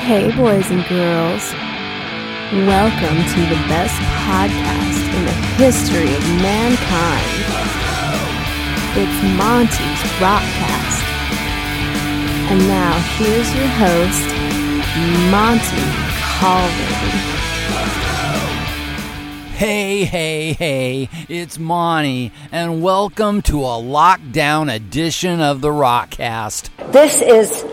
Hey, boys and girls. Welcome to the best podcast in the history of mankind. It's Monty's Rockcast. And now, here's your host, Monty Colvin. Hey, hey, hey, it's Monty, and welcome to a lockdown edition of the Rockcast. This is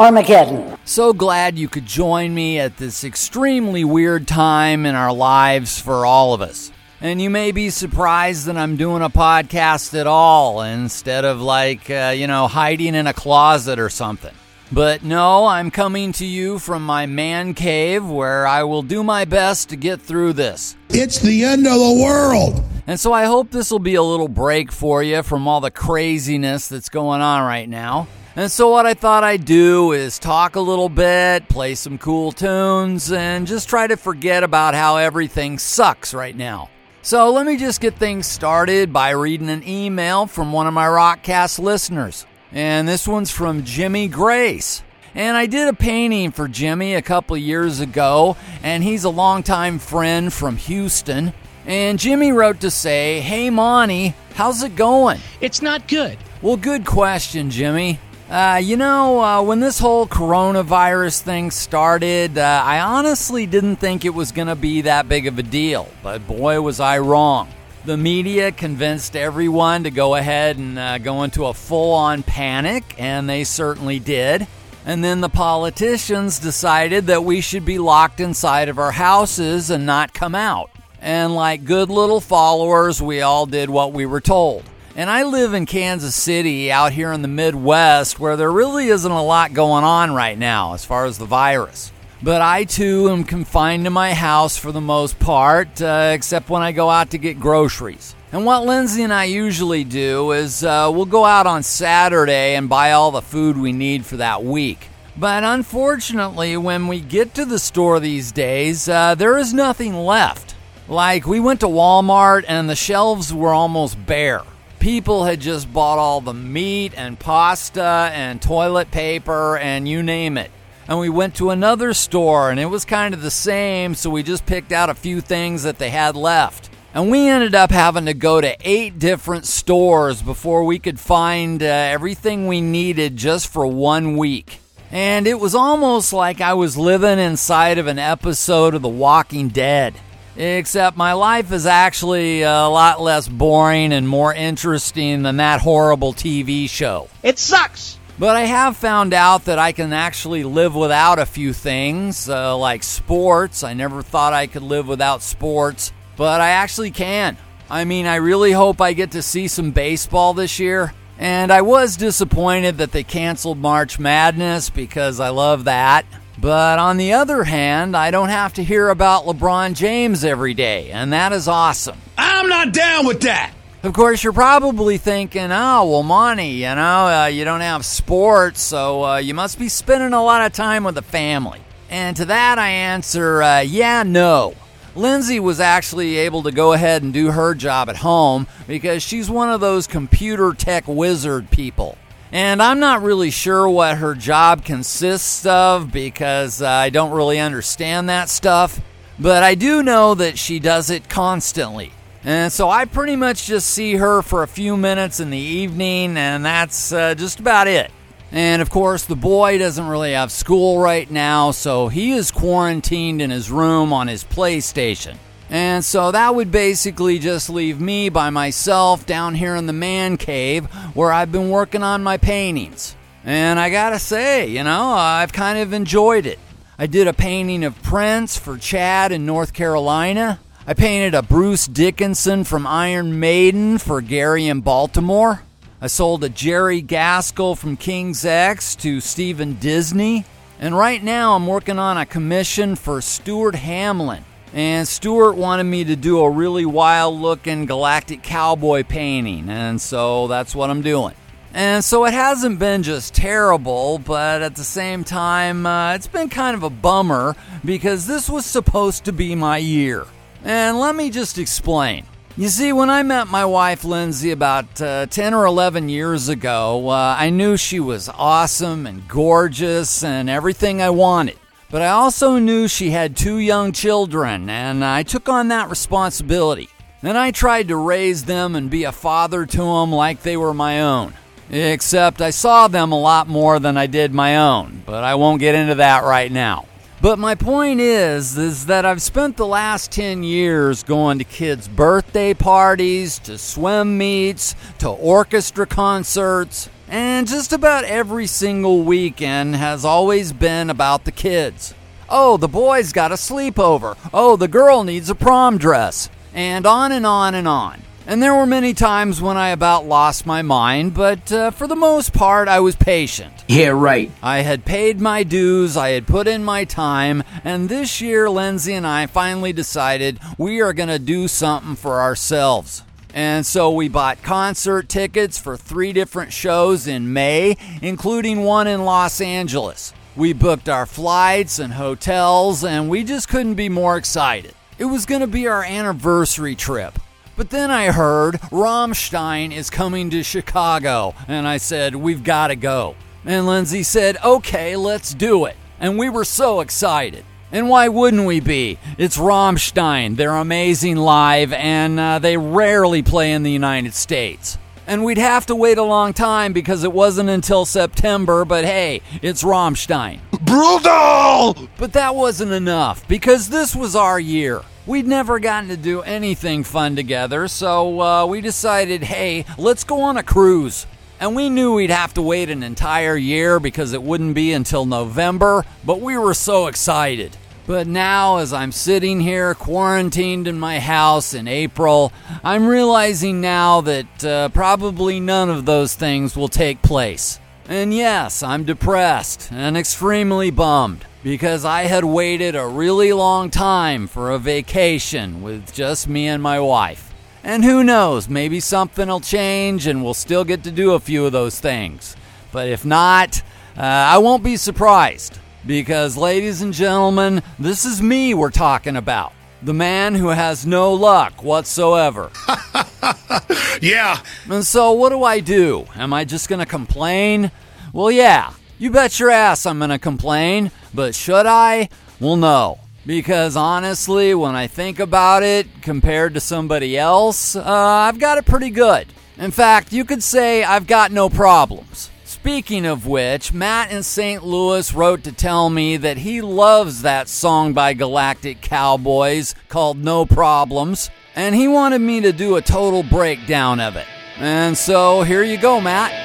Armageddon. So glad you could join me at this extremely weird time in our lives for all of us. And you may be surprised that I'm doing a podcast at all instead of like, uh, you know, hiding in a closet or something. But no, I'm coming to you from my man cave where I will do my best to get through this. It's the end of the world. And so I hope this will be a little break for you from all the craziness that's going on right now. And so, what I thought I'd do is talk a little bit, play some cool tunes, and just try to forget about how everything sucks right now. So, let me just get things started by reading an email from one of my Rockcast listeners. And this one's from Jimmy Grace. And I did a painting for Jimmy a couple years ago, and he's a longtime friend from Houston. And Jimmy wrote to say, Hey, Monty, how's it going? It's not good. Well, good question, Jimmy. Uh, you know, uh, when this whole coronavirus thing started, uh, I honestly didn't think it was going to be that big of a deal. But boy, was I wrong. The media convinced everyone to go ahead and uh, go into a full on panic, and they certainly did. And then the politicians decided that we should be locked inside of our houses and not come out. And like good little followers, we all did what we were told. And I live in Kansas City out here in the Midwest where there really isn't a lot going on right now as far as the virus. But I too am confined to my house for the most part, uh, except when I go out to get groceries. And what Lindsay and I usually do is uh, we'll go out on Saturday and buy all the food we need for that week. But unfortunately, when we get to the store these days, uh, there is nothing left. Like, we went to Walmart and the shelves were almost bare people had just bought all the meat and pasta and toilet paper and you name it. And we went to another store and it was kind of the same, so we just picked out a few things that they had left. And we ended up having to go to eight different stores before we could find uh, everything we needed just for one week. And it was almost like I was living inside of an episode of The Walking Dead. Except my life is actually a lot less boring and more interesting than that horrible TV show. It sucks. But I have found out that I can actually live without a few things, uh, like sports. I never thought I could live without sports, but I actually can. I mean, I really hope I get to see some baseball this year. And I was disappointed that they canceled March Madness because I love that. But on the other hand, I don't have to hear about LeBron James every day, and that is awesome. I'm not down with that. Of course, you're probably thinking, oh, well, Monty, you know, uh, you don't have sports, so uh, you must be spending a lot of time with the family. And to that, I answer, uh, yeah, no. Lindsay was actually able to go ahead and do her job at home because she's one of those computer tech wizard people. And I'm not really sure what her job consists of because uh, I don't really understand that stuff. But I do know that she does it constantly. And so I pretty much just see her for a few minutes in the evening, and that's uh, just about it. And of course, the boy doesn't really have school right now, so he is quarantined in his room on his PlayStation. And so that would basically just leave me by myself down here in the man cave where I've been working on my paintings. And I gotta say, you know, I've kind of enjoyed it. I did a painting of Prince for Chad in North Carolina. I painted a Bruce Dickinson from Iron Maiden for Gary in Baltimore. I sold a Jerry Gaskill from King's X to Stephen Disney. And right now I'm working on a commission for Stuart Hamlin and Stuart wanted me to do a really wild looking galactic cowboy painting, and so that's what I'm doing. And so it hasn't been just terrible, but at the same time, uh, it's been kind of a bummer because this was supposed to be my year. And let me just explain. You see, when I met my wife Lindsay about uh, 10 or 11 years ago, uh, I knew she was awesome and gorgeous and everything I wanted. But I also knew she had two young children, and I took on that responsibility. Then I tried to raise them and be a father to them like they were my own. Except I saw them a lot more than I did my own, but I won't get into that right now. But my point is is that I've spent the last 10 years going to kids' birthday parties, to swim meets, to orchestra concerts, and just about every single weekend has always been about the kids. Oh, the boy's got a sleepover. Oh, the girl needs a prom dress. And on and on and on. And there were many times when I about lost my mind, but uh, for the most part, I was patient. Yeah, right. I had paid my dues, I had put in my time, and this year, Lindsay and I finally decided we are going to do something for ourselves. And so we bought concert tickets for three different shows in May, including one in Los Angeles. We booked our flights and hotels, and we just couldn't be more excited. It was going to be our anniversary trip. But then I heard Rammstein is coming to Chicago, and I said, We've got to go. And Lindsay said, Okay, let's do it. And we were so excited. And why wouldn't we be? It's Rammstein. They're amazing live, and uh, they rarely play in the United States. And we'd have to wait a long time because it wasn't until September, but hey, it's Rammstein. Brutal! But that wasn't enough because this was our year. We'd never gotten to do anything fun together, so uh, we decided, hey, let's go on a cruise. And we knew we'd have to wait an entire year because it wouldn't be until November, but we were so excited. But now, as I'm sitting here quarantined in my house in April, I'm realizing now that uh, probably none of those things will take place. And yes, I'm depressed and extremely bummed because I had waited a really long time for a vacation with just me and my wife. And who knows, maybe something will change and we'll still get to do a few of those things. But if not, uh, I won't be surprised because, ladies and gentlemen, this is me we're talking about. The man who has no luck whatsoever. Yeah, And so, what do I do? Am I just going to complain? Well, yeah, you bet your ass I'm going to complain, but should I? Well, no. Because honestly, when I think about it, compared to somebody else, uh, I've got it pretty good. In fact, you could say I've got no problems. Speaking of which, Matt in St. Louis wrote to tell me that he loves that song by Galactic Cowboys called No Problems, and he wanted me to do a total breakdown of it. And so here you go, Matt.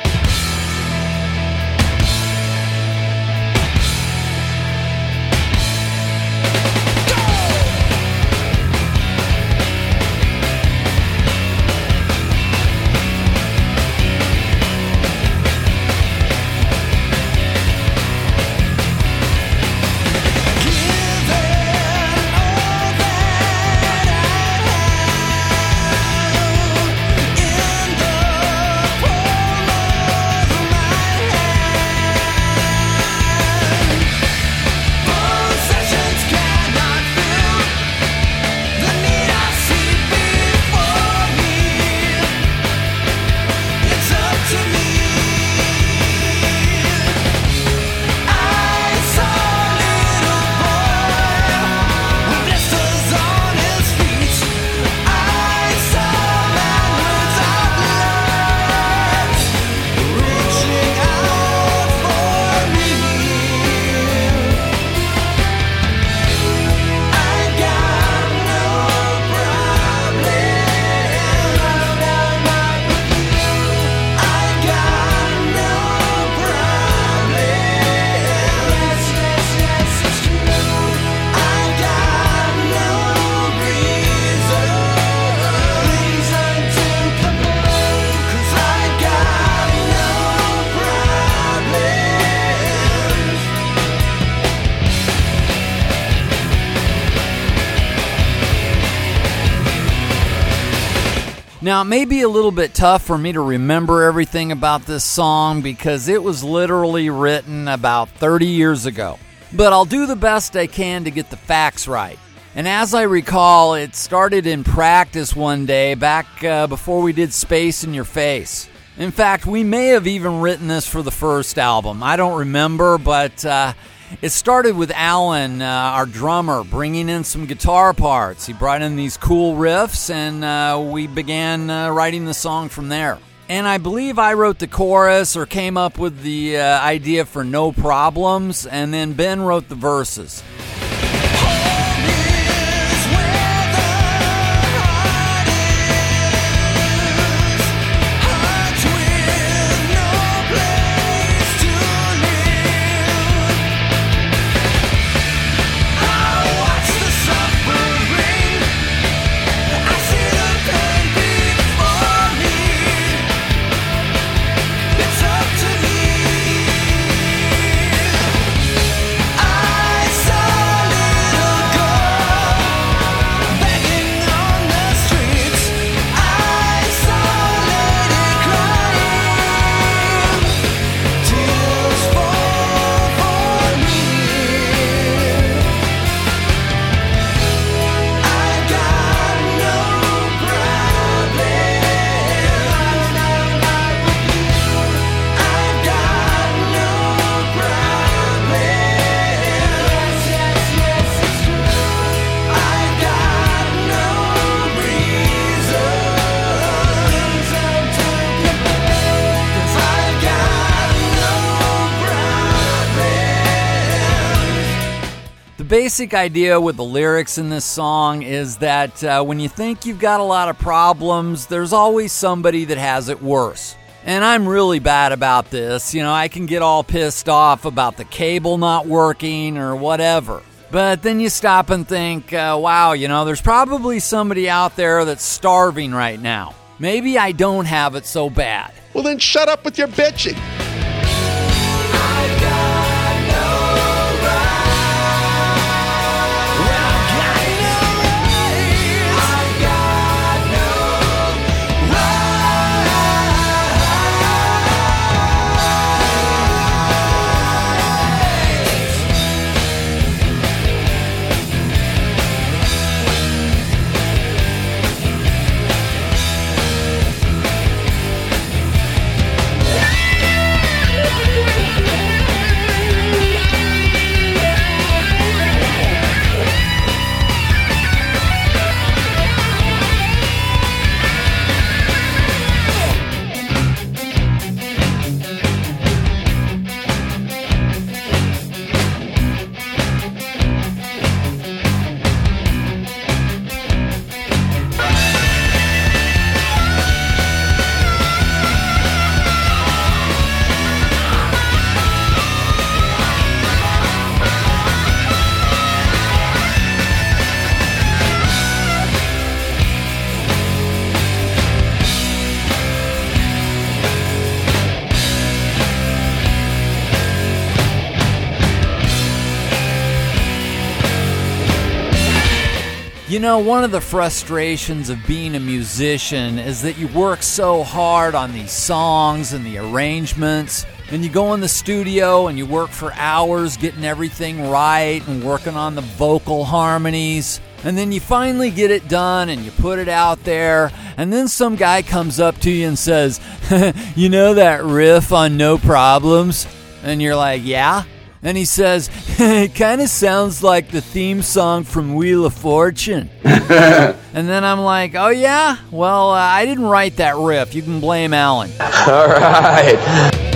Now, it may be a little bit tough for me to remember everything about this song because it was literally written about 30 years ago. But I'll do the best I can to get the facts right. And as I recall, it started in practice one day back uh, before we did Space in Your Face. In fact, we may have even written this for the first album. I don't remember, but uh, it started with Alan, uh, our drummer, bringing in some guitar parts. He brought in these cool riffs, and uh, we began uh, writing the song from there. And I believe I wrote the chorus or came up with the uh, idea for No Problems, and then Ben wrote the verses. Basic idea with the lyrics in this song is that uh, when you think you've got a lot of problems, there's always somebody that has it worse. And I'm really bad about this. You know, I can get all pissed off about the cable not working or whatever. But then you stop and think, uh, wow, you know, there's probably somebody out there that's starving right now. Maybe I don't have it so bad. Well, then shut up with your bitching. You know, one of the frustrations of being a musician is that you work so hard on these songs and the arrangements, and you go in the studio and you work for hours getting everything right and working on the vocal harmonies. And then you finally get it done and you put it out there, and then some guy comes up to you and says, You know that riff on No Problems? And you're like, Yeah? And he says, It kind of sounds like the theme song from Wheel of Fortune. and then I'm like, Oh, yeah? Well, uh, I didn't write that riff. You can blame Alan. All right.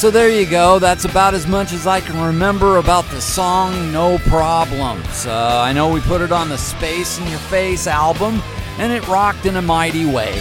So there you go. That's about as much as I can remember about the song No Problems. Uh, I know we put it on the Space in Your Face album, and it rocked in a mighty way.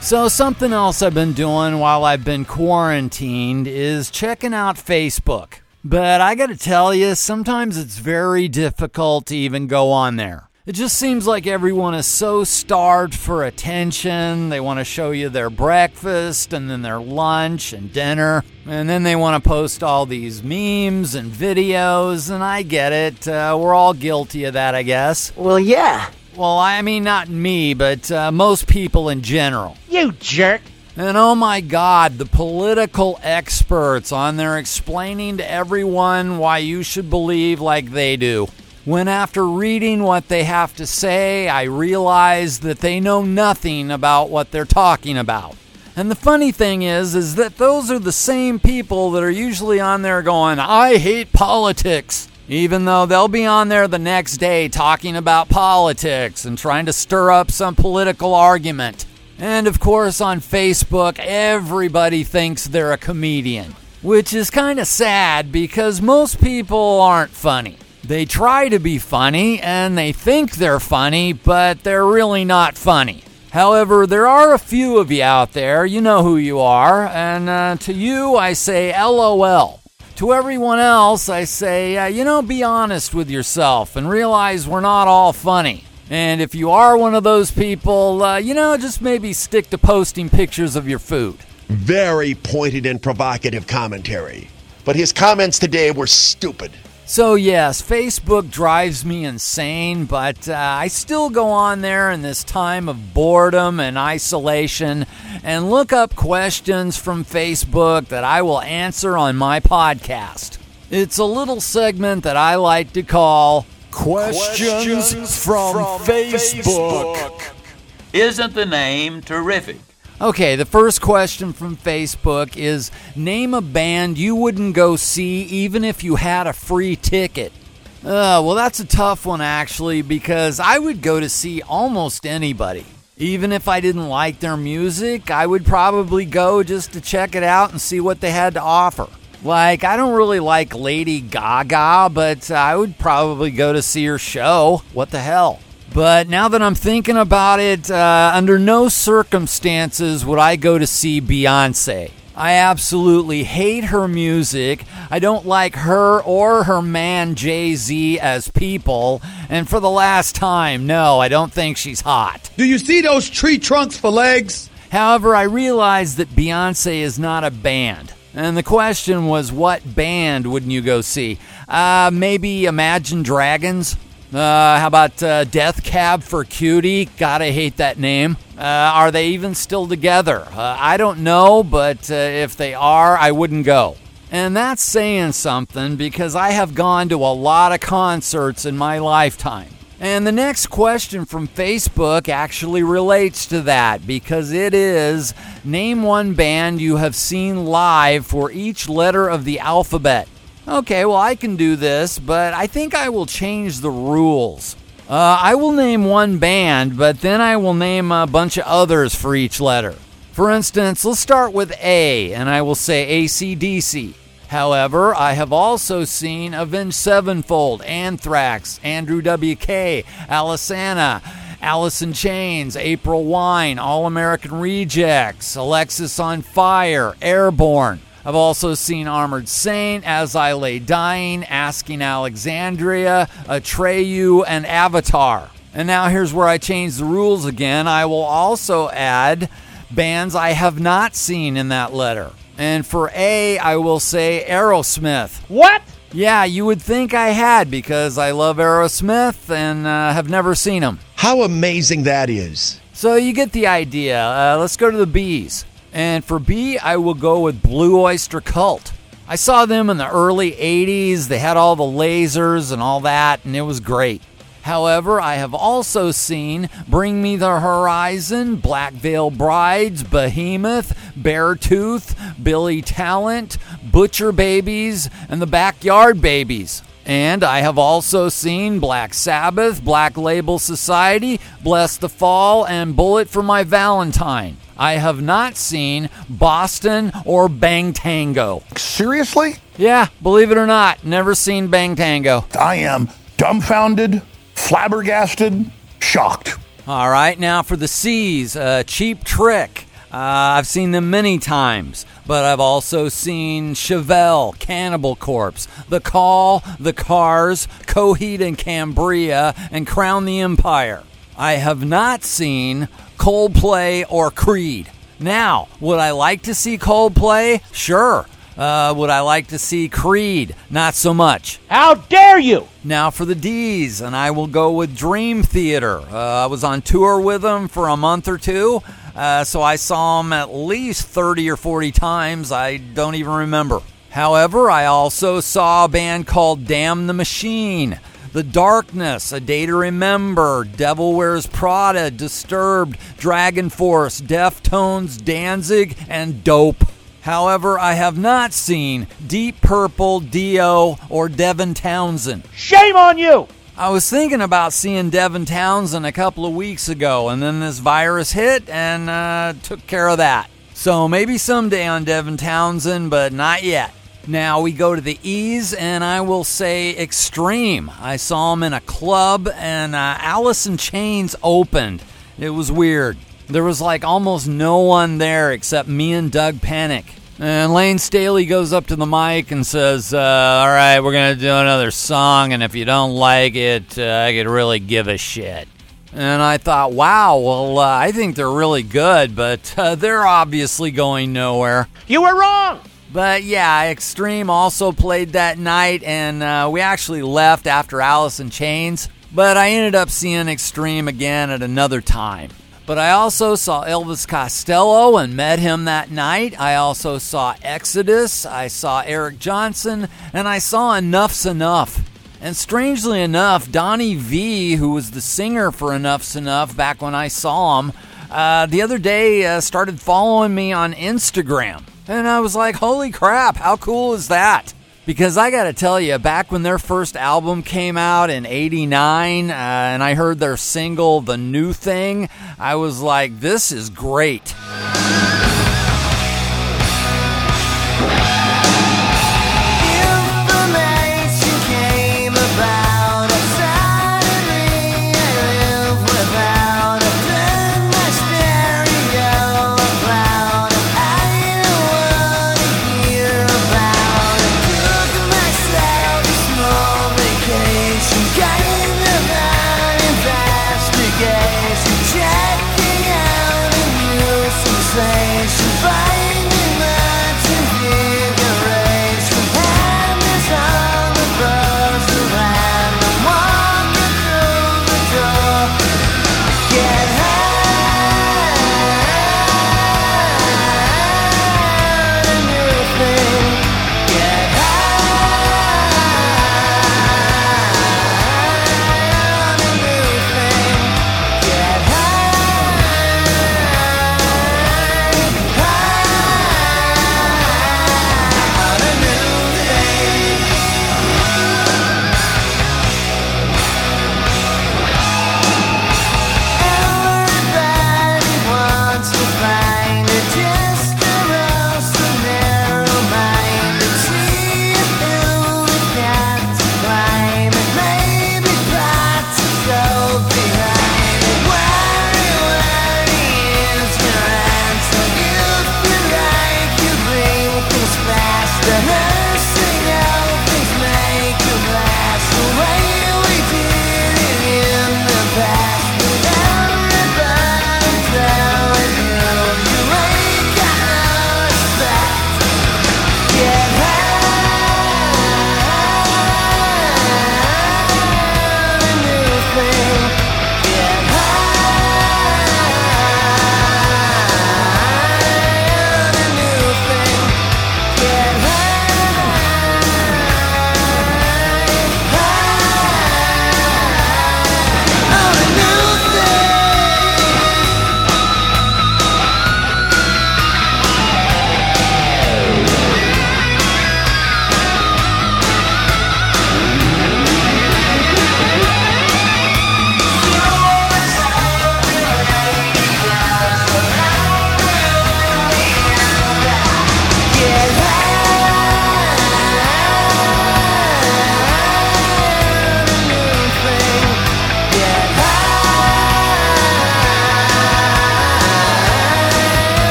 So, something else I've been doing while I've been quarantined is checking out Facebook. But I gotta tell you, sometimes it's very difficult to even go on there. It just seems like everyone is so starved for attention. They want to show you their breakfast and then their lunch and dinner. And then they want to post all these memes and videos. And I get it. Uh, we're all guilty of that, I guess. Well, yeah. Well, I mean, not me, but uh, most people in general. You jerk. And oh my God, the political experts on there explaining to everyone why you should believe like they do. When after reading what they have to say, I realize that they know nothing about what they're talking about. And the funny thing is, is that those are the same people that are usually on there going, I hate politics. Even though they'll be on there the next day talking about politics and trying to stir up some political argument. And of course, on Facebook, everybody thinks they're a comedian, which is kind of sad because most people aren't funny. They try to be funny and they think they're funny, but they're really not funny. However, there are a few of you out there, you know who you are, and uh, to you I say LOL. To everyone else, I say, uh, you know, be honest with yourself and realize we're not all funny. And if you are one of those people, uh, you know, just maybe stick to posting pictures of your food. Very pointed and provocative commentary. But his comments today were stupid. So, yes, Facebook drives me insane, but uh, I still go on there in this time of boredom and isolation and look up questions from Facebook that I will answer on my podcast. It's a little segment that I like to call Questions, from, Facebook. Isn't the name terrific? Okay, the first question from Facebook is Name a band you wouldn't go see even if you had a free ticket. Uh, well, that's a tough one actually because I would go to see almost anybody. Even if I didn't like their music, I would probably go just to check it out and see what they had to offer. Like, I don't really like Lady Gaga, but I would probably go to see her show. What the hell? But now that I'm thinking about it, uh, under no circumstances would I go to see Beyonce. I absolutely hate her music. I don't like her or her man Jay Z as people. And for the last time, no, I don't think she's hot. Do you see those tree trunks for legs? However, I realize that Beyonce is not a band. And the question was, what band wouldn't you go see? Uh, maybe Imagine Dragons? Uh, how about uh, Death Cab for Cutie? Gotta hate that name. Uh, are they even still together? Uh, I don't know, but uh, if they are, I wouldn't go. And that's saying something because I have gone to a lot of concerts in my lifetime. And the next question from Facebook actually relates to that because it is name one band you have seen live for each letter of the alphabet. Okay, well, I can do this, but I think I will change the rules. Uh, I will name one band, but then I will name a bunch of others for each letter. For instance, let's start with A, and I will say ACDC. However, I have also seen Avenged Sevenfold, Anthrax, Andrew W.K., Alice in Chains, April Wine, All American Rejects, Alexisonfire, Airborne. I've also seen Armored Saint, As I Lay Dying, Asking Alexandria, Atreyu, and Avatar. And now here's where I change the rules again. I will also add bands I have not seen in that letter. And for A, I will say Aerosmith. What? Yeah, you would think I had because I love Aerosmith and uh, have never seen them. How amazing that is. So you get the idea. Uh, let's go to the B's. And for B, I will go with Blue Oyster Cult. I saw them in the early 80s. They had all the lasers and all that, and it was great. However, I have also seen Bring Me the Horizon, Black Veil Brides, Behemoth, Beartooth, Billy Talent, Butcher Babies, and the Backyard Babies. And I have also seen Black Sabbath, Black Label Society, Blessthefall, and Bullet for My Valentine. I have not seen Boston or Bang Tango. Seriously? Yeah, believe it or not, never seen Bang Tango. I am dumbfounded, flabbergasted, shocked. All right, now for the C's, uh, Cheap Trick. Uh, I've seen them many times, but I've also seen Chevelle, Cannibal Corpse, The Call, The Cars, Coheed and Cambria, and Crown the Empire. I have not seen Coldplay or Creed. Now, would I like to see Coldplay? Sure. Uh, would I like to see Creed? Not so much. How dare you! Now for the D's, and I will go with Dream Theater. Uh, I was on tour with them for a month or two, uh, so I saw them at least 30 or 40 times. I don't even remember. However, I also saw a band called Damn the Machine. The Darkness, A Day to Remember, Devil Wears Prada, Disturbed, Dragon Force, Deftones, Danzig, and Dope. However, I have not seen Deep Purple, Dio, or Devin Townsend. Shame on you! I was thinking about seeing Devin Townsend a couple of weeks ago, and then this virus hit and uh, took care of that. So maybe someday on Devin Townsend, but not yet. Now we go to the E's, and I will say Extreme. I saw him in a club, and uh, Alice in Chains opened. It was weird. There was like almost no one there except me and Doug Pinnick. And Layne Staley goes up to the mic and says, uh, All right, we're going to do another song, and if you don't like it, uh, I could really give a shit. And I thought, wow, well, uh, I think they're really good, but uh, they're obviously going nowhere. You were wrong! But yeah, Extreme also played that night, and uh, we actually left after Alice in Chains. But I ended up seeing Extreme again at another time. But I also saw Elvis Costello and met him that night. I also saw Exodus. I saw Eric Johnson. And I saw Enuff Z'Nuff. And strangely enough, Donnie Vie, who was the singer for Enuff Z'Nuff back when I saw him, uh, the other day uh, started following me on Instagram. And I was like, holy crap, how cool is that? Because I got to tell you, back when their first album came out in 89 uh, and I heard their single, The New Thing, I was like, this is great.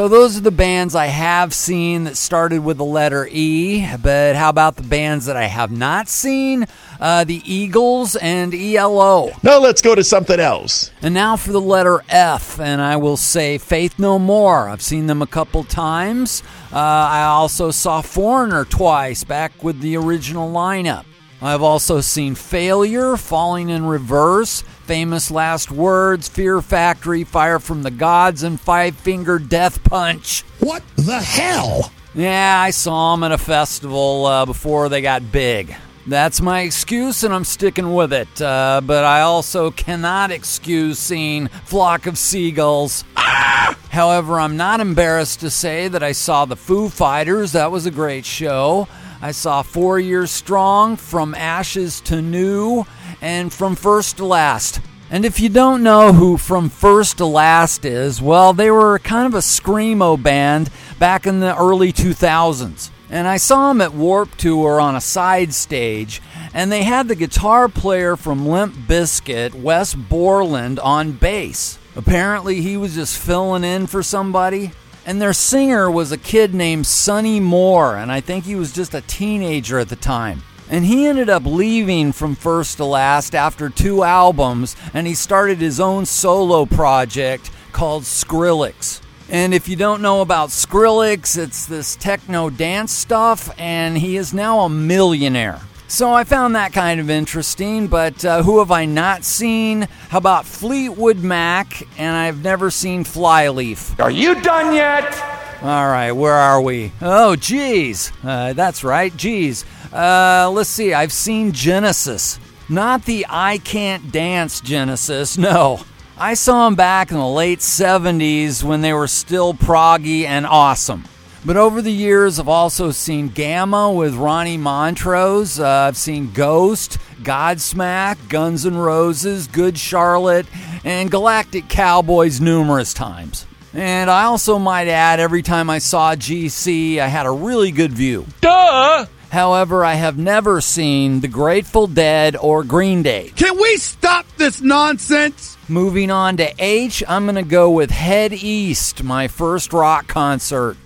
So those are the bands I have seen that started with the letter E. But how about the bands that I have not seen? Uh, the Eagles and ELO. Now let's go to something else. And now for the letter F, and I will say Faith No More. I've seen them a couple times. Uh, I also saw Foreigner twice back with the original lineup. I've also seen Failure, Falling in Reverse, Famous Last Words, Fear Factory, Fire from the Gods, and Five Finger Death Punch. What the hell? Yeah, I saw them at a festival uh, before they got big. That's my excuse, and I'm sticking with it. Uh, but I also cannot excuse seeing Flock of Seagulls. However, I'm not embarrassed to say that I saw the Foo Fighters. That was a great show. I saw Four Years Strong, From Ashes to New, and From First to Last. And if you don't know who From First to Last is, well, they were kind of a screamo band back in the early 2000s. And I saw them at Warped Tour on a side stage, and they had the guitar player from Limp Bizkit, Wes Borland, on bass. Apparently, he was just filling in for somebody. And their singer was a kid named Sonny Moore, and I think he was just a teenager at the time. And he ended up leaving from first to last after two albums, and he started his own solo project called Skrillex. And if you don't know about Skrillex, it's this techno dance stuff, and he is now a millionaire. So I found that kind of interesting, but uh, who have I not seen? How about Fleetwood Mac? And I've never seen Flyleaf. Are you done yet? All right, where are we? Oh, geez. Uh, that's right, geez. Uh, let's see, I've seen Genesis. Not the I Can't Dance Genesis, no. I saw them back in the late 70s when they were still proggy and awesome. But over the years, I've also seen Gamma with Ronnie Montrose. Uh, I've seen Ghost, Godsmack, Guns N' Roses, Good Charlotte, and Galactic Cowboys numerous times. And I also might add, every time I saw GC, I had a really good view. Duh! However, I have never seen The Grateful Dead or Green Day. Can we stop this nonsense? Moving on to H, I'm going to go with Head East, my first rock concert.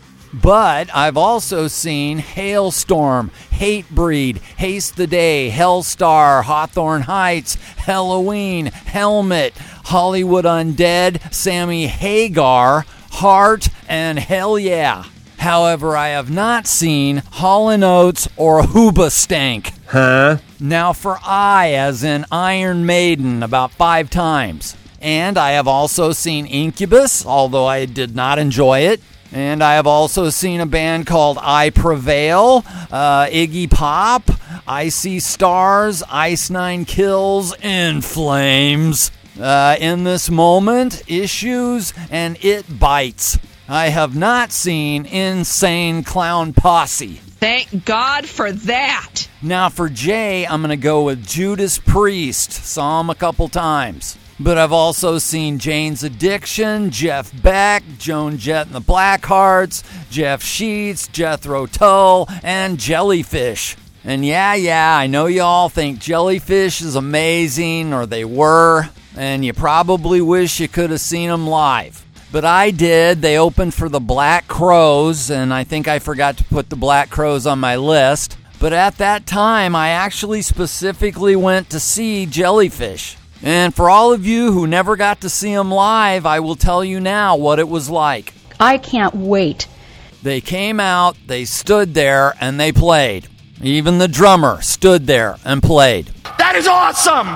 But I've also seen Halestorm, Hatebreed, Haste the Day, Helstar, Hawthorne Heights, Helloween, Helmet, Hollywood Undead, Sammy Hagar, Heart, and Hell Yeah. However, I have not seen Hall & Oates or Hoobastank. Huh? Now for I, as in Iron Maiden, about five times. And I have also seen Incubus, although I did not enjoy it. And I have also seen a band called I Prevail, uh, Iggy Pop, I See Stars, Ice Nine Kills, In Flames. Uh, in this moment, Issues, and It Bites. I have not seen Insane Clown Posse. Thank God for that. Now for Jay, I'm going to go with Judas Priest. Saw him a couple times. But I've also seen Jane's Addiction, Jeff Beck, Joan Jett and the Blackhearts, Jeff Sheets, Jethro Tull, and Jellyfish. And yeah, yeah, I know y'all think Jellyfish is amazing, or they were, and you probably wish you could have seen them live. But I did. They opened for the Black Crowes, and I think I forgot to put the Black Crowes on my list. But at that time, I actually specifically went to see Jellyfish. And for all of you who never got to see them live, I will tell you now what it was like. I can't wait. They came out, they stood there, and they played. Even the drummer stood there and played. That is awesome!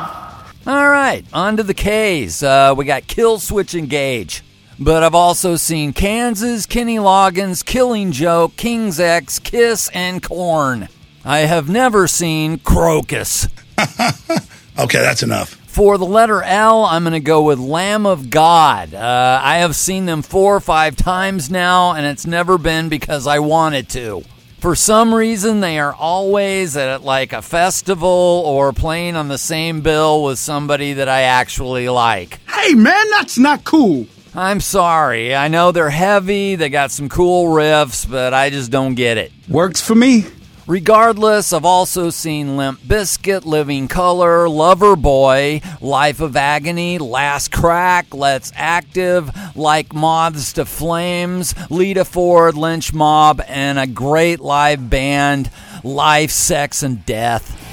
All right, on to the K's. Uh, we got Killswitch Engage. But I've also seen Kansas, Kenny Loggins, Killing Joke, King's X, Kiss, and Korn. I have never seen Krokus. Okay, that's enough. For the letter L, I'm going to go with Lamb of God. Uh, I have seen them four or five times now, and it's never been because I wanted to. For some reason, they are always at like a festival or playing on the same bill with somebody that I actually like. Hey, man, that's not cool. I'm sorry. I know they're heavy, they got some cool riffs, but I just don't get it. Works for me. Regardless, I've also seen Limp Bizkit, Living Colour, Lover Boy, Life of Agony, Last Crack, Let's Active, Like Moths to Flames, Lita Ford, Lynch Mob, and a great live band, Life, Sex, and Death.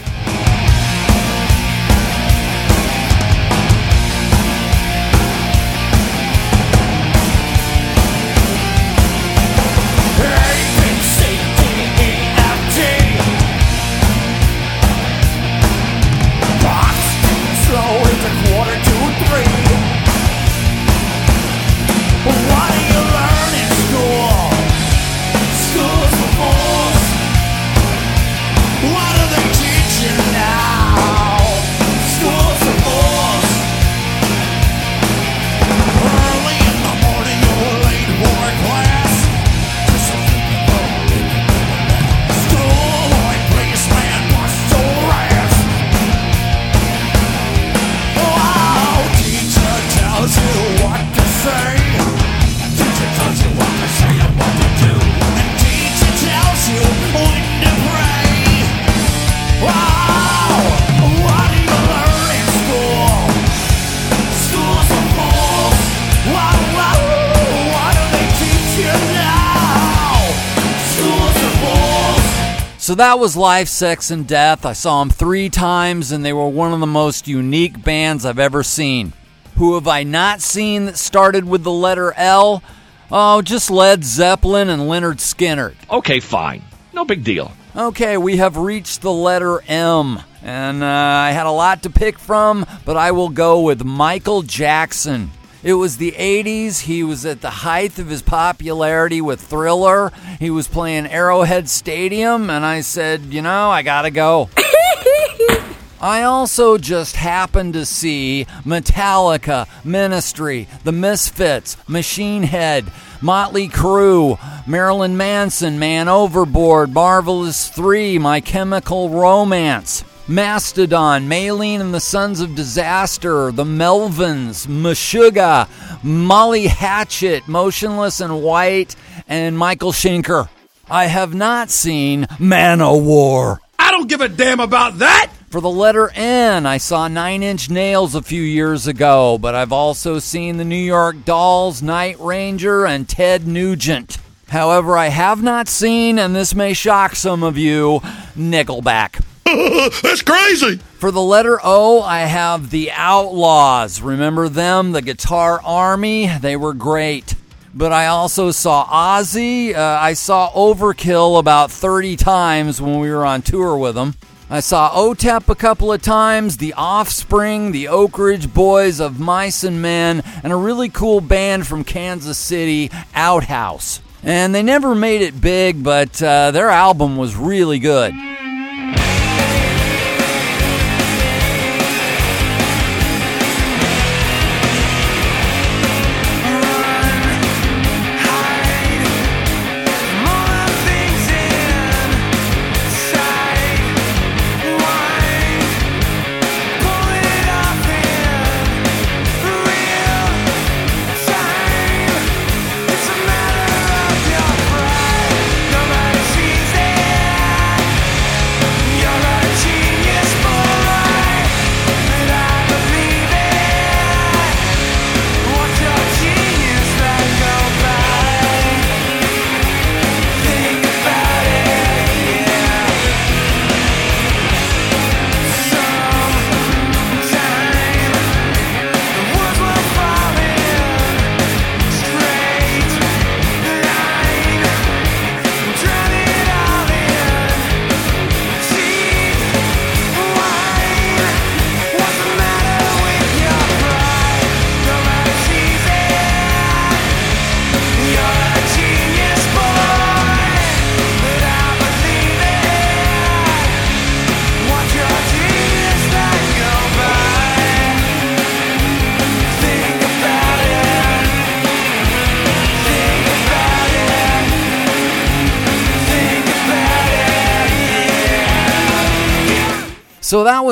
So that was Life, Sex, and Death. I saw them three times, and they were one of the most unique bands I've ever seen. Who have I not seen that started with the letter L? Oh, just Led Zeppelin and Lynyrd Skynyrd. Okay, fine. No big deal. Okay, we have reached the letter M, and uh, I had a lot to pick from, but I will go with Michael Jackson. It was the 80s. He was at the height of his popularity with Thriller. He was playing Arrowhead Stadium, and I said, you know, I gotta go. I also just happened to see Metallica, Ministry, The Misfits, Machine Head, Motley Crue, Marilyn Manson, Man Overboard, Marvelous 3, My Chemical Romance. Mastodon, Maylene and the Sons of Disaster, The Melvins, Meshuggah, Molly Hatchet, Motionless in White, and Michael Schenker. I have not seen Manowar. I don't give a damn about that! For the letter N, I saw Nine Inch Nails a few years ago, but I've also seen the New York Dolls, Night Ranger, and Ted Nugent. However, I have not seen, and this may shock some of you, Nickelback. That's crazy. For the letter O, I have the Outlaws. Remember them, the Guitar Army? They were great. But I also saw Ozzy. Uh, I saw Overkill about 30 times when we were on tour with them. I saw OTEP a couple of times, The Offspring, the Oak Ridge Boys of Mice and Men, and a really cool band from Kansas City, Outhouse. And they never made it big, but uh, their album was really good.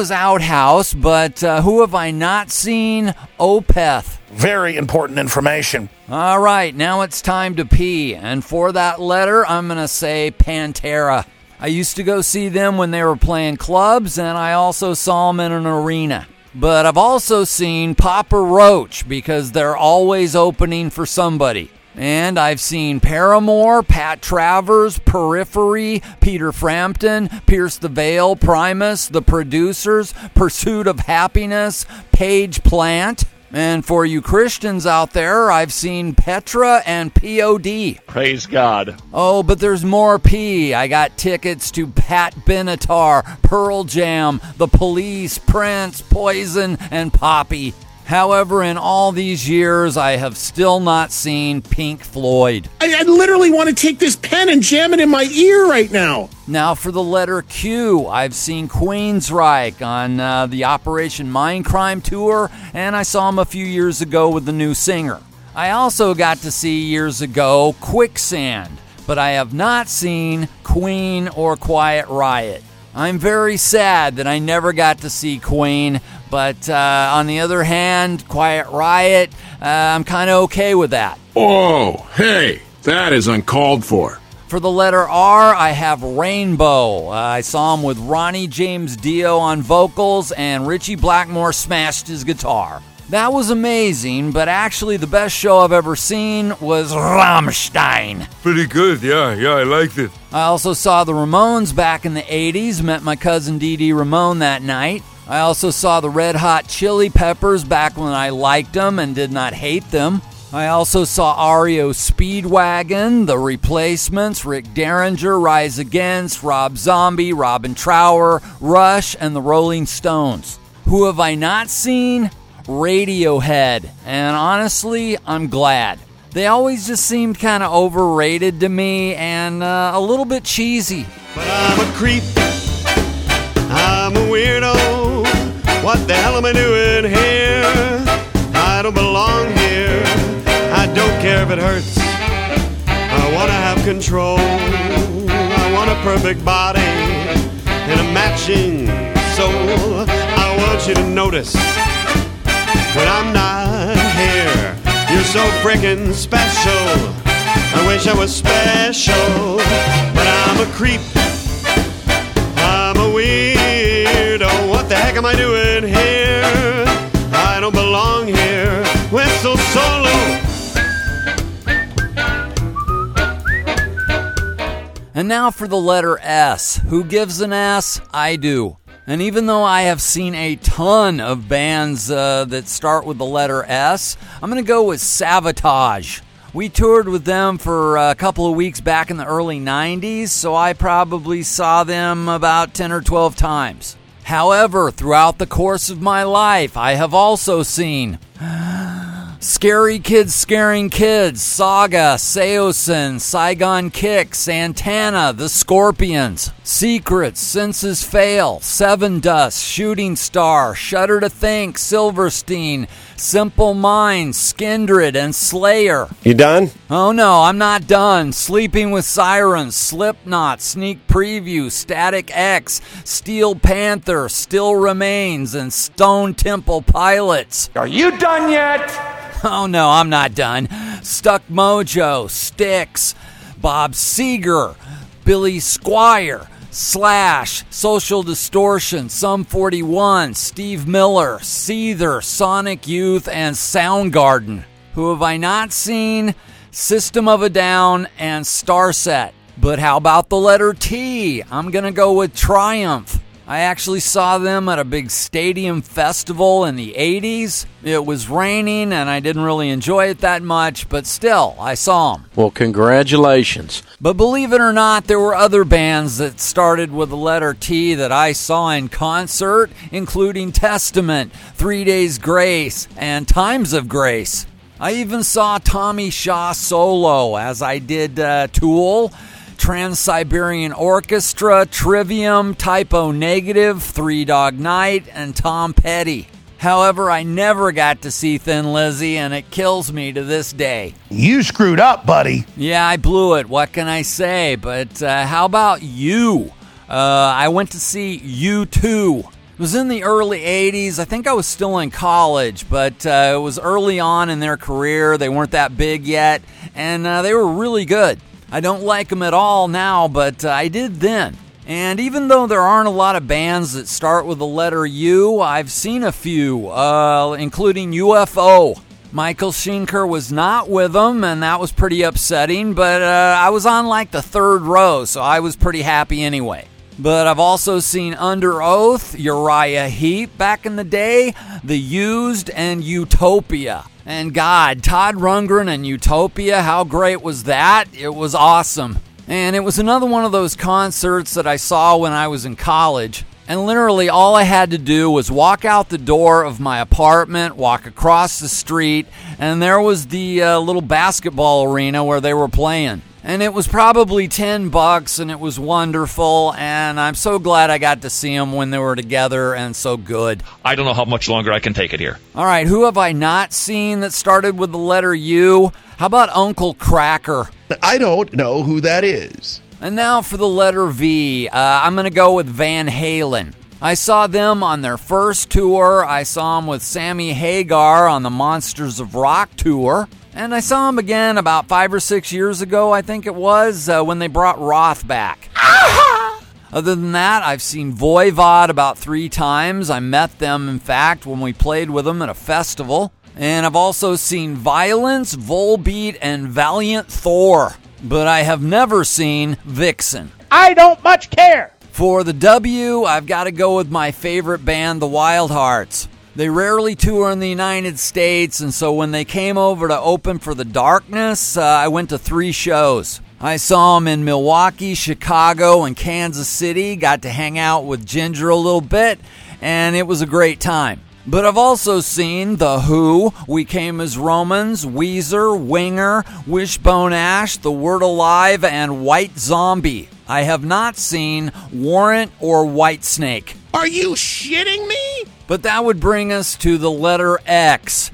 Was Outhouse, but uh, who have I not seen? Opeth. Very important information. All right, now it's time to pee. And for that letter, I'm going to say Pantera. I used to go see them when they were playing clubs, and I also saw them in an arena. But I've also seen Papa Roach because they're always opening for somebody. And I've seen Paramore, Pat Travers, Periphery, Peter Frampton, Pierce the Veil, Primus, The Producers, Pursuit of Happiness, Page Plant. And for you Christians out there, I've seen Petra and POD. Praise God. Oh, but there's more P. I got tickets to Pat Benatar, Pearl Jam, The Police, Prince, Poison, and Poppy. However, in all these years, I have still not seen Pink Floyd. I, I, literally want to take this pen and jam it in my ear right now. Now, for the letter Q, I've seen Queensryche on uh, the Operation Mindcrime tour, and I saw him a few years ago with the new singer. I also got to see years ago Quicksand, but I have not seen Queen or Quiet Riot. I'm very sad that I never got to see Queen, but uh, on the other hand, Quiet Riot, uh, I'm kind of okay with that. Oh, hey, that is uncalled for. For the letter R, I have Rainbow. Uh, I saw him with Ronnie James Dio on vocals, and Ritchie Blackmore smashed his guitar. That was amazing, but actually, the best show I've ever seen was Rammstein. Pretty good, yeah, yeah, I liked it. I also saw the Ramones back in the 80s, met my cousin Dee Dee Ramone that night. I also saw the Red Hot Chili Peppers back when I liked them and did not hate them. I also saw REO Speedwagon, The Replacements, Rick Derringer, Rise Against, Rob Zombie, Robin Trower, Rush, and the Rolling Stones. Who have I not seen? Radiohead, and honestly, I'm glad. They always just seemed kind of overrated to me and uh, a little bit cheesy. But I'm a creep, I'm a weirdo. What the hell am I doing here? I don't belong here. I don't care if it hurts. I wanna have control. I want a perfect body and a matching soul. I want you to notice when I'm not here. You're so freaking special. I wish I was special, but I'm a creep. I'm a weirdo. What the heck am I doing here? I don't belong here. Whistle solo. And now for the letter S. Who gives an S? I do. And even though I have seen a ton of bands uh, that start with the letter S, I'm going to go with Savatage. We toured with them for a couple of weeks back in the early 90s, so I probably saw them about 10 or 12 times. However, throughout the course of my life, I have also seen Scary Kids Scaring Kids, Saga, Saosin, Saigon Kick, Santana, The Scorpions, Secrets, Senses Fail, Sevendust, Shooting Star, Shudder to Think, Silverstein, Simple Minds, Skindred, and Slayer. You done? Oh no, I'm not done. Sleeping with Sirens, Slipknot, Sneak Preview, Static X, Steel Panther, Still Remains, and Stone Temple Pilots. Are you done yet? Oh no, I'm not done. Stuck Mojo, Styx, Bob Seger, Billy Squier, Slash, Social Distortion, Sum 41, Steve Miller, Seether, Sonic Youth, and Soundgarden. Who have I not seen? System of a Down and Starset. But how about the letter T? I'm gonna go with Triumph. I actually saw them at a big stadium festival in the 80s. It was raining and I didn't really enjoy it that much, but still, I saw them. Well, congratulations. But believe it or not, there were other bands that started with the letter T that I saw in concert, including Testament, Three Days Grace, and Times of Grace. I even saw Tommy Shaw solo, as I did uh, Tool. Trans Siberian Orchestra, Trivium, Type O Negative, Three Dog Night, and Tom Petty. However, I never got to see Thin Lizzy, and it kills me to this day. You screwed up, buddy. Yeah, I blew it. What can I say? But uh, how about you? Uh, I went to see U2. It was in the early 80s. I think I was still in college, but uh, it was early on in their career. They weren't that big yet, and uh, they were really good. I don't like them at all now, but uh, I did then. And even though there aren't a lot of bands that start with the letter U, I've seen a few, uh, including UFO. Michael Schenker was not with them, and that was pretty upsetting, but uh, I was on like the third row, so I was pretty happy anyway. But I've also seen Underoath, Uriah Heep back in the day, The Used, and Utopia. And God, Todd Rundgren and Utopia, how great was that? It was awesome. And it was another one of those concerts that I saw when I was in college. And literally, all I had to do was walk out the door of my apartment, walk across the street, and there was the uh, little basketball arena where they were playing. And it was probably 10 bucks, and it was wonderful. And I'm so glad I got to see them when they were together and so good. I don't know how much longer I can take it here. All right, who have I not seen that started with the letter U? How about Uncle Kracker? I don't know who that is. And now for the letter V. Uh, I'm going to go with Van Halen. I saw them on their first tour. I saw them with Sammy Hagar on the Monsters of Rock tour. And I saw them again about five or six years ago, I think it was, uh, when they brought Roth back. Other than that, I've seen Voivod about three times. I met them, in fact, when we played with them at a festival. And I've also seen Violence, Volbeat, and Valiant Thor. But I have never seen Vixen. I don't much care. For the W, I've got to go with my favorite band, the Wild Hearts. They rarely tour in the United States, and so when they came over to open for The Darkness, uh, I went to three shows. I saw them in Milwaukee, Chicago, and Kansas City. Got to hang out with Ginger a little bit, and it was a great time. But I've also seen The Who, We Came as Romans, Weezer, Winger, Wishbone Ash, The Word Alive, and White Zombie. I have not seen Warrant or Whitesnake. Are you shitting me? But that would bring us to the letter X.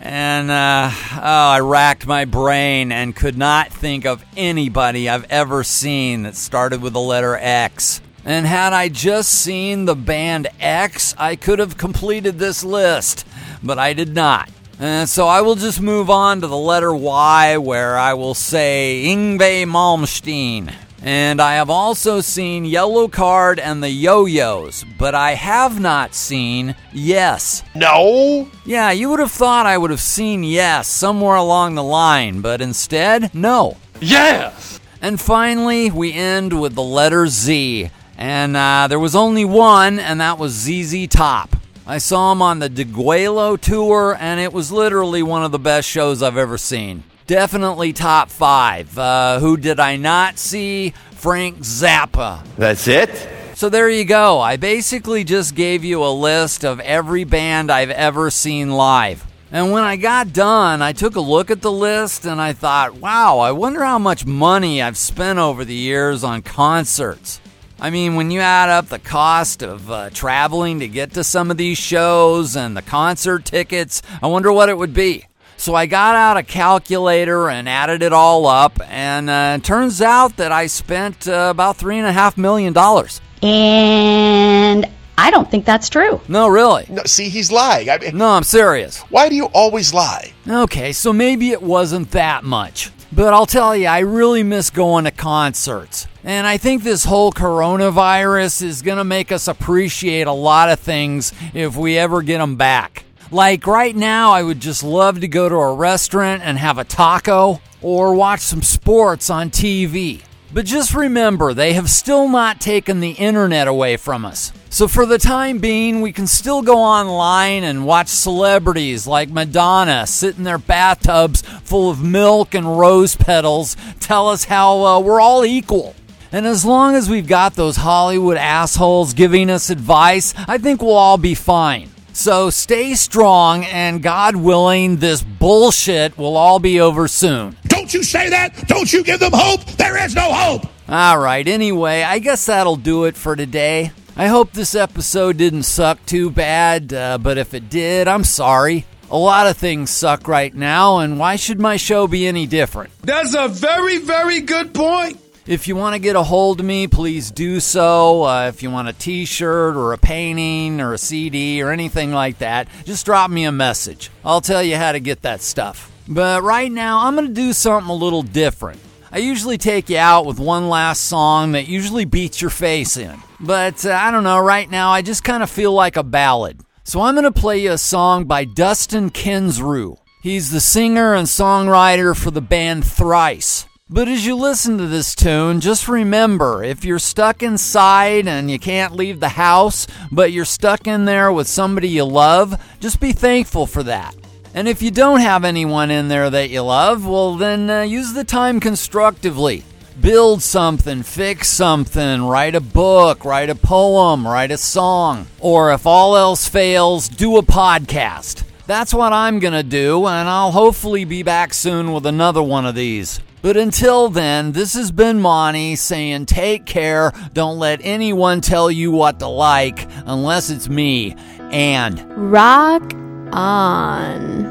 And uh, oh, I racked my brain and could not think of anybody I've ever seen that started with the letter X. And had I just seen the band X, I could have completed this list, but I did not. And so I will just move on to the letter Y, where I will say Yngwie Malmsteen. And I have also seen Yellowcard and the Yo Yo's, but I have not seen Yes. No? Yeah, you would have thought I would have seen Yes somewhere along the line, but instead, no. Yes! And finally, we end with the letter Z. And uh, there was only one, and that was ZZ Top. I saw him on the Degüello tour, and it was literally one of the best shows I've ever seen. Definitely top five. Uh, who did I not see? Frank Zappa. That's it? So there you go. I basically just gave you a list of every band I've ever seen live. And when I got done, I took a look at the list and I thought, wow, I wonder how much money I've spent over the years on concerts. I mean, when you add up the cost of uh, traveling to get to some of these shows and the concert tickets, I wonder what it would be. So I got out a calculator and added it all up, and uh, it turns out that I spent uh, about three and a half million dollars. And I don't think that's true. No, really. No, see, he's lying. I mean, No, I'm serious. why do you always lie? Okay, so maybe it wasn't that much. But I'll tell you, I really miss going to concerts. And I think this whole coronavirus is going to make us appreciate a lot of things if we ever get them back. Like right now, I would just love to go to a restaurant and have a taco or watch some sports on TV. But just remember, they have still not taken the internet away from us. So for the time being, we can still go online and watch celebrities like Madonna sit in their bathtubs full of milk and rose petals tell us how uh, we're all equal. And as long as we've got those Hollywood assholes giving us advice, I think we'll all be fine. So stay strong, and God willing, this bullshit will all be over soon. Don't you say that? Don't you give them hope? There is no hope. All right, anyway, I guess that'll do it for today. I hope this episode didn't suck too bad, uh, but if it did, I'm sorry. A lot of things suck right now, and why should my show be any different? That's a very, very good point. If you want to get a hold of me, please do so. Uh, if you want a t shirt or a painting or a CD or anything like that, just drop me a message. I'll tell you how to get that stuff. But right now, I'm going to do something a little different. I usually take you out with one last song that usually beats your face in. But uh, I don't know, right now I just kind of feel like a ballad. So I'm going to play you a song by Dustin Kensrue. He's the singer and songwriter for the band Thrice. But as you listen to this tune, just remember if you're stuck inside and you can't leave the house, but you're stuck in there with somebody you love, just be thankful for that. And if you don't have anyone in there that you love, well, then uh, use the time constructively. Build something, fix something, write a book, write a poem, write a song. Or if all else fails, do a podcast. That's what I'm going to do, and I'll hopefully be back soon with another one of these. But until then, this has been Monty saying take care. Don't let anyone tell you what to like unless it's me. And rock on.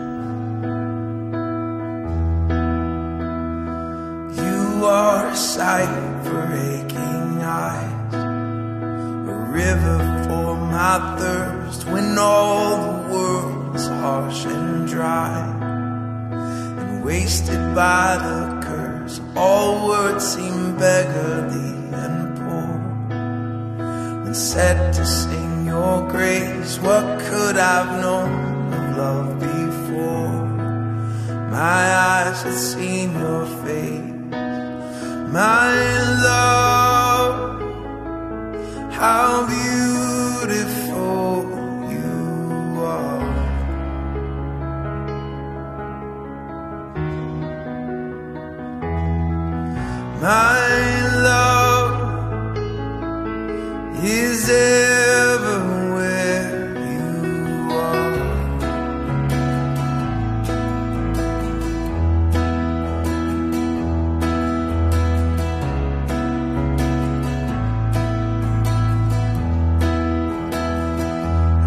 You are a sight for aching eyes, a river for my thirst when all the world's harsh and dry and wasted by the curse. All words seem beggarly and poor. When set to sing your grace, what could I've known of love before? My eyes had seen your face my love, how beautiful My love is everywhere you are.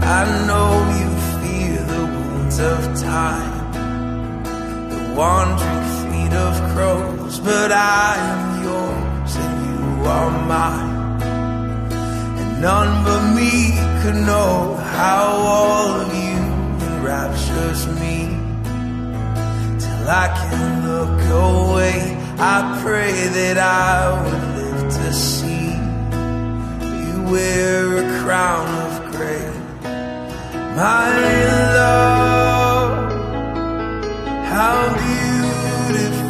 I know you feel the wounds of time, the wandering feet of crows, but I mine. And none but me could know how all of you enraptures me. Till I can look away, I pray that I would live to see you wear a crown of gray my love, how beautiful